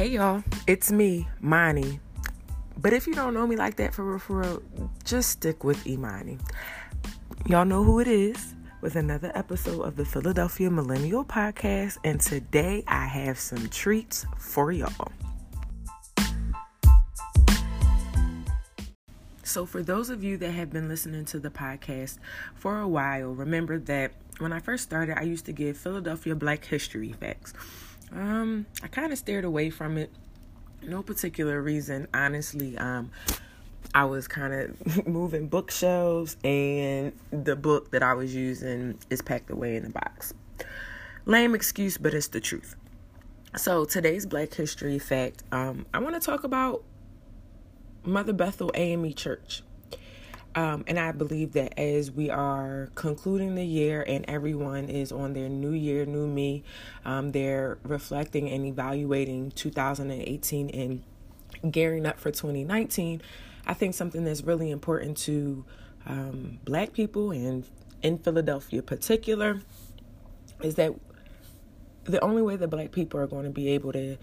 Hey y'all, it's me, Mani. But if you don't know me like that for real, for real, just stick with Imani. Y'all know who it is with another episode of the Philadelphia Millennial Podcast, and today I have some treats for y'all. So, for those of you that have been listening to the podcast for a while, remember that when I first started, I used to give Philadelphia Black History facts. Um, I kind of steered away from it. No particular reason, honestly. Um, I was kind of moving bookshelves, and the book that I was using is packed away in a box. Lame excuse, but it's the truth. So today's Black History fact, um, I want to talk about Mother Bethel AME Church. Um, and I believe that as we are concluding the year and everyone is on their new year, new me, um, they're reflecting and evaluating 2018 and gearing up for 2019. I think something that's really important to um, black people and in Philadelphia particular is that the only way that black people are going to be able to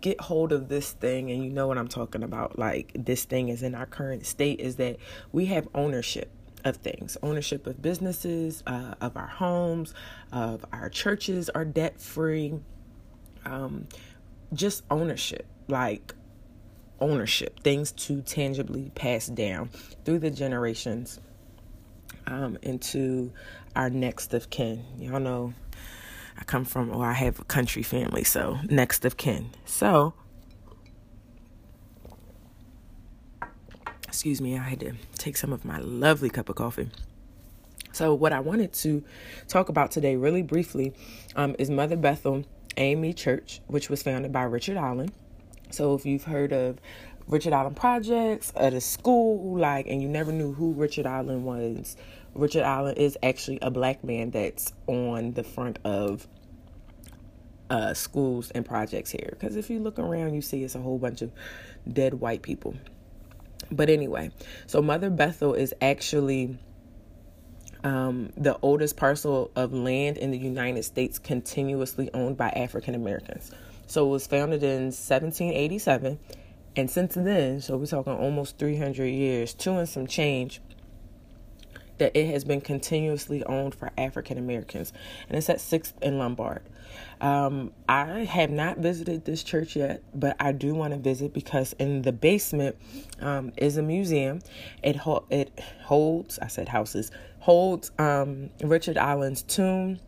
get hold of this thing and you know what I'm talking about like this thing is in our current state is that we have ownership of things ownership of businesses uh, of our homes of our churches are debt free um, just ownership like ownership things to tangibly pass down through the generations um, into our next of kin. Y'all know I come from, or I have a country family, so next of kin. So, excuse me, I had to take some of my lovely cup of coffee. So, what I wanted to talk about today, really briefly, um, is Mother Bethel AME Church, which was founded by Richard Allen. So, if you've heard of Richard Allen projects at a school, like, and you never knew who Richard Allen was, Richard Allen is actually a black man that's on the front of uh, schools and projects here. Because if you look around, you see it's a whole bunch of dead white people. But anyway, so Mother Bethel is actually um, the oldest parcel of land in the United States continuously owned by African Americans. So it was founded in 1787. And since then, so we're talking almost 300 years, two and some change, that it has been continuously owned for African Americans, and it's at 6th and Lombard. Um, I have not visited this church yet, but I do want to visit because in the basement um, is a museum. It ho- it holds, I said houses, holds um, Richard Allen's tomb,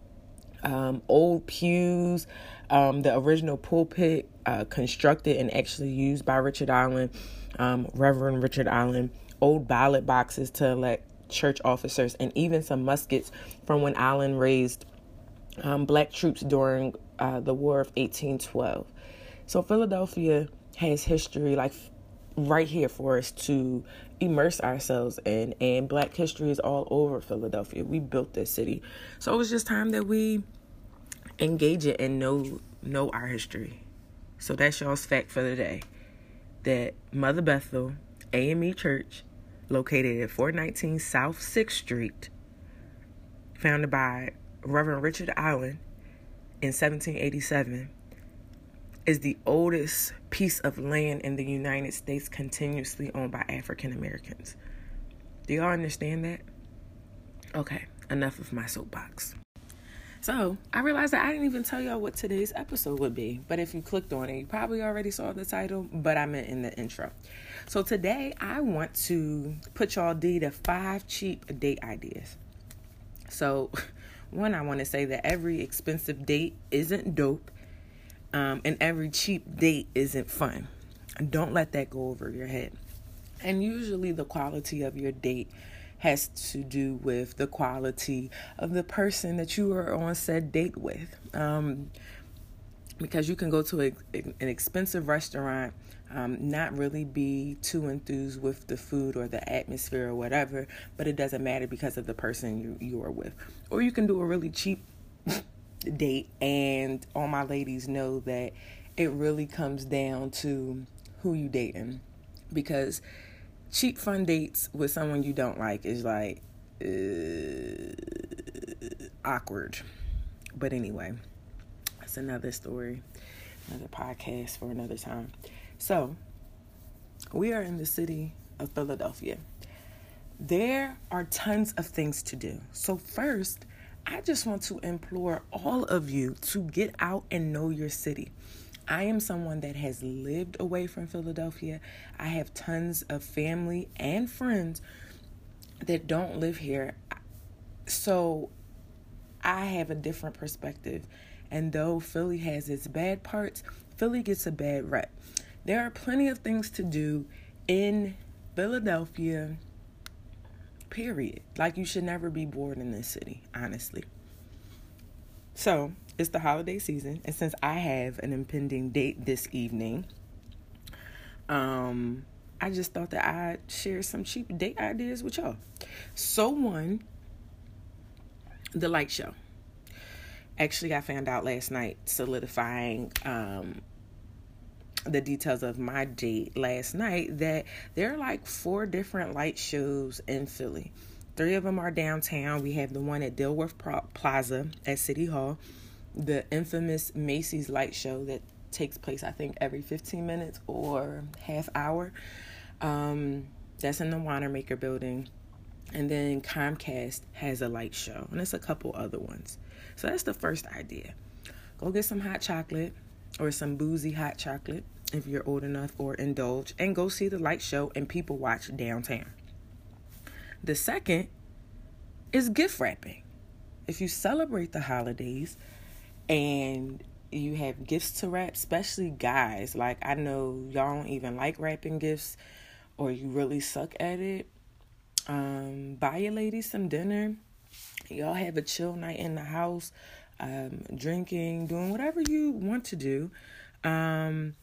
um, old pews, um, the original pulpit uh, constructed and actually used by Richard Allen, um, Reverend Richard Allen, old ballot boxes to elect church officers, and even some muskets from when Allen raised um, black troops during uh, the War of 1812. So Philadelphia has history like right here for us to immerse ourselves in, and black history is all over Philadelphia. We built this city. So it was just time that we engage it and know know our history. So that's y'all's fact for the day. That Mother Bethel AME Church located at 419 South 6th Street, founded by Reverend Richard Allen in 1787, is the oldest piece of land in the United States continuously owned by African Americans. Do y'all understand that? Okay, enough of my soapbox. So I realized that I didn't even tell y'all what today's episode would be. But if you clicked on it, you probably already saw the title, but I meant in the intro. So today I want to put y'all D to five cheap date ideas. So one, I want to say that every expensive date isn't dope, um, and every cheap date isn't fun. Don't let that go over your head. And usually the quality of your date has to do with the quality of the person that you are on said date with. Um, because you can go to a, an expensive restaurant, um, not really be too enthused with the food or the atmosphere or whatever, but it doesn't matter because of the person you, you are with. Or you can do a really cheap date, and all my ladies know that it really comes down to who you dating. Because cheap fun dates with someone you don't like is like uh, awkward. But anyway, that's another story. another podcast for another time. So, we are in the city of Philadelphia. There are tons of things to do. So, first, I just want to implore all of you to get out and know your city. I am someone that has lived away from Philadelphia. I have tons of family and friends that don't live here. So I have a different perspective. And though Philly has its bad parts, Philly gets a bad rep. There are plenty of things to do in Philadelphia, period. Like, you should never be bored in this city, honestly. So, it's the holiday season, and since I have an impending date this evening, um, I just thought that I'd share some cheap date ideas with y'all. So, one, the light show. Actually, I found out last night, solidifying um, the details of my date last night, that there are like four different light shows in Philly. Three of them are downtown. We have the one at Dilworth Plaza at City Hall, the infamous Macy's light show that takes place, I think, every 15 minutes or half hour. Um, that's in the Wanamaker building. And then Comcast has a light show, and it's a couple other ones. So that's the first idea. Go get some hot chocolate or some boozy hot chocolate if you're old enough or indulge, and go see the light show and people watch downtown. The second is gift wrapping. If you celebrate the holidays and you have gifts to wrap, especially guys, like I know y'all don't even like wrapping gifts or you really suck at it um, buy your ladies some dinner. Y'all have a chill night in the house, um, drinking, doing whatever you want to do. Um,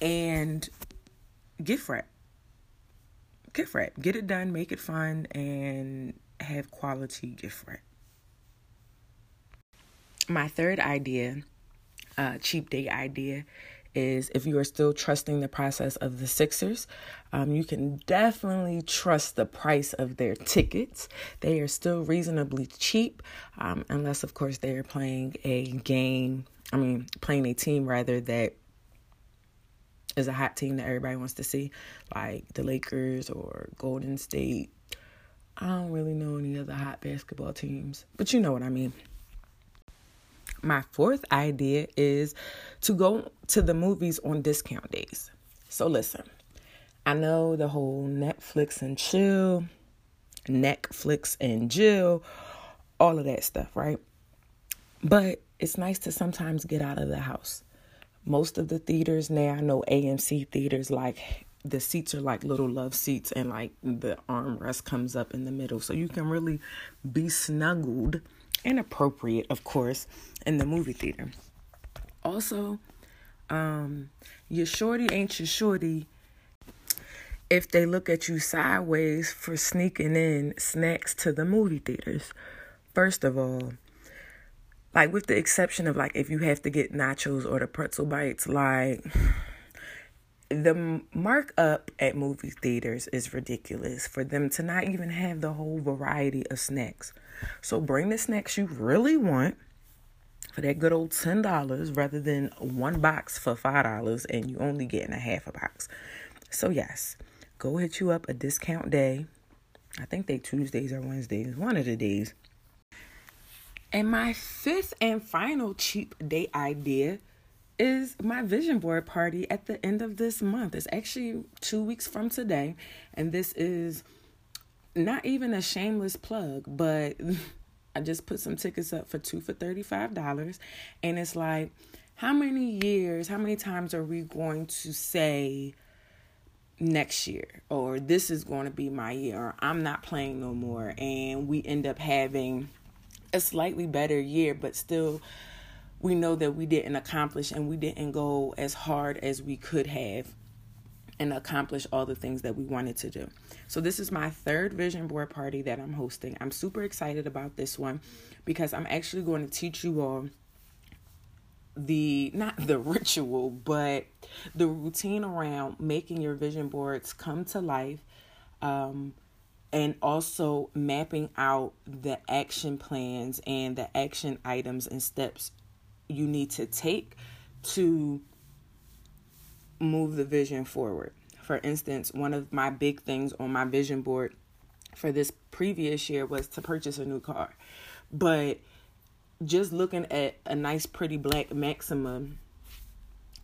and gift wrap. Gift wrap. Get it done, make it fun, and have quality gift wrap. My third idea, uh, cheap date idea, is if you are still trusting the process of the Sixers, um, you can definitely trust the price of their tickets. They are still reasonably cheap, um, unless, of course, they are playing a game, I mean, playing a team rather that is a hot team that everybody wants to see, like the Lakers or Golden State. I don't really know any other hot basketball teams, but you know what I mean. My fourth idea is to go to the movies on discount days. So listen, I know the whole Netflix and chill, Netflix and Jill, all of that stuff, right? But it's nice to sometimes get out of the house. Most of the theaters now, I know AMC theaters like the seats are like little love seats and like the armrest comes up in the middle so you can really be snuggled inappropriate, of course, in the movie theater. Also, um, your shorty ain't your shorty if they look at you sideways for sneaking in snacks to the movie theaters. First of all, like with the exception of like if you have to get nachos or the pretzel bites, like the markup at movie theaters is ridiculous for them to not even have the whole variety of snacks. So bring the snacks you really want for that good old $10 rather than one box for $5 and you only getting a half a box. So yes, go hit you up a discount day. I think they Tuesdays or Wednesdays, one of the days. And my fifth and final cheap date idea is my vision board party at the end of this month. It's actually two weeks from today, and this is not even a shameless plug, but I just put some tickets up for two for $35. And it's like, how many years, how many times are we going to say next year or this is going to be my year or I'm not playing no more? And we end up having a slightly better year, but still we know that we didn't accomplish and we didn't go as hard as we could have and accomplish all the things that we wanted to do. So, this is my third vision board party that I'm hosting. I'm super excited about this one because I'm actually going to teach you all the not the ritual, but the routine around making your vision boards come to life. Um, and also mapping out the action plans and the action items and steps you need to take to move the vision forward. For instance, one of my big things on my vision board for this previous year was to purchase a new car. But just looking at a nice, pretty black Maxima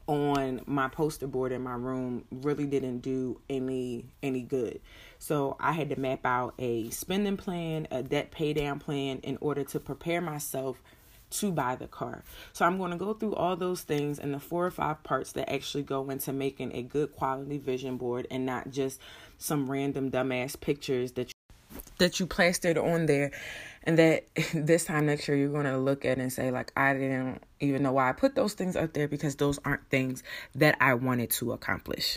on my poster board in my room really didn't do any any good. So I had to map out a spending plan, a debt pay down plan in order to prepare myself to buy the car. So I'm going to go through all those things and the four or five parts that actually go into making a good quality vision board and not just some random dumbass pictures that you, that you plastered on there and that this time next year you're going to look at and say like I didn't even know why I put those things up there because those aren't things that I wanted to accomplish.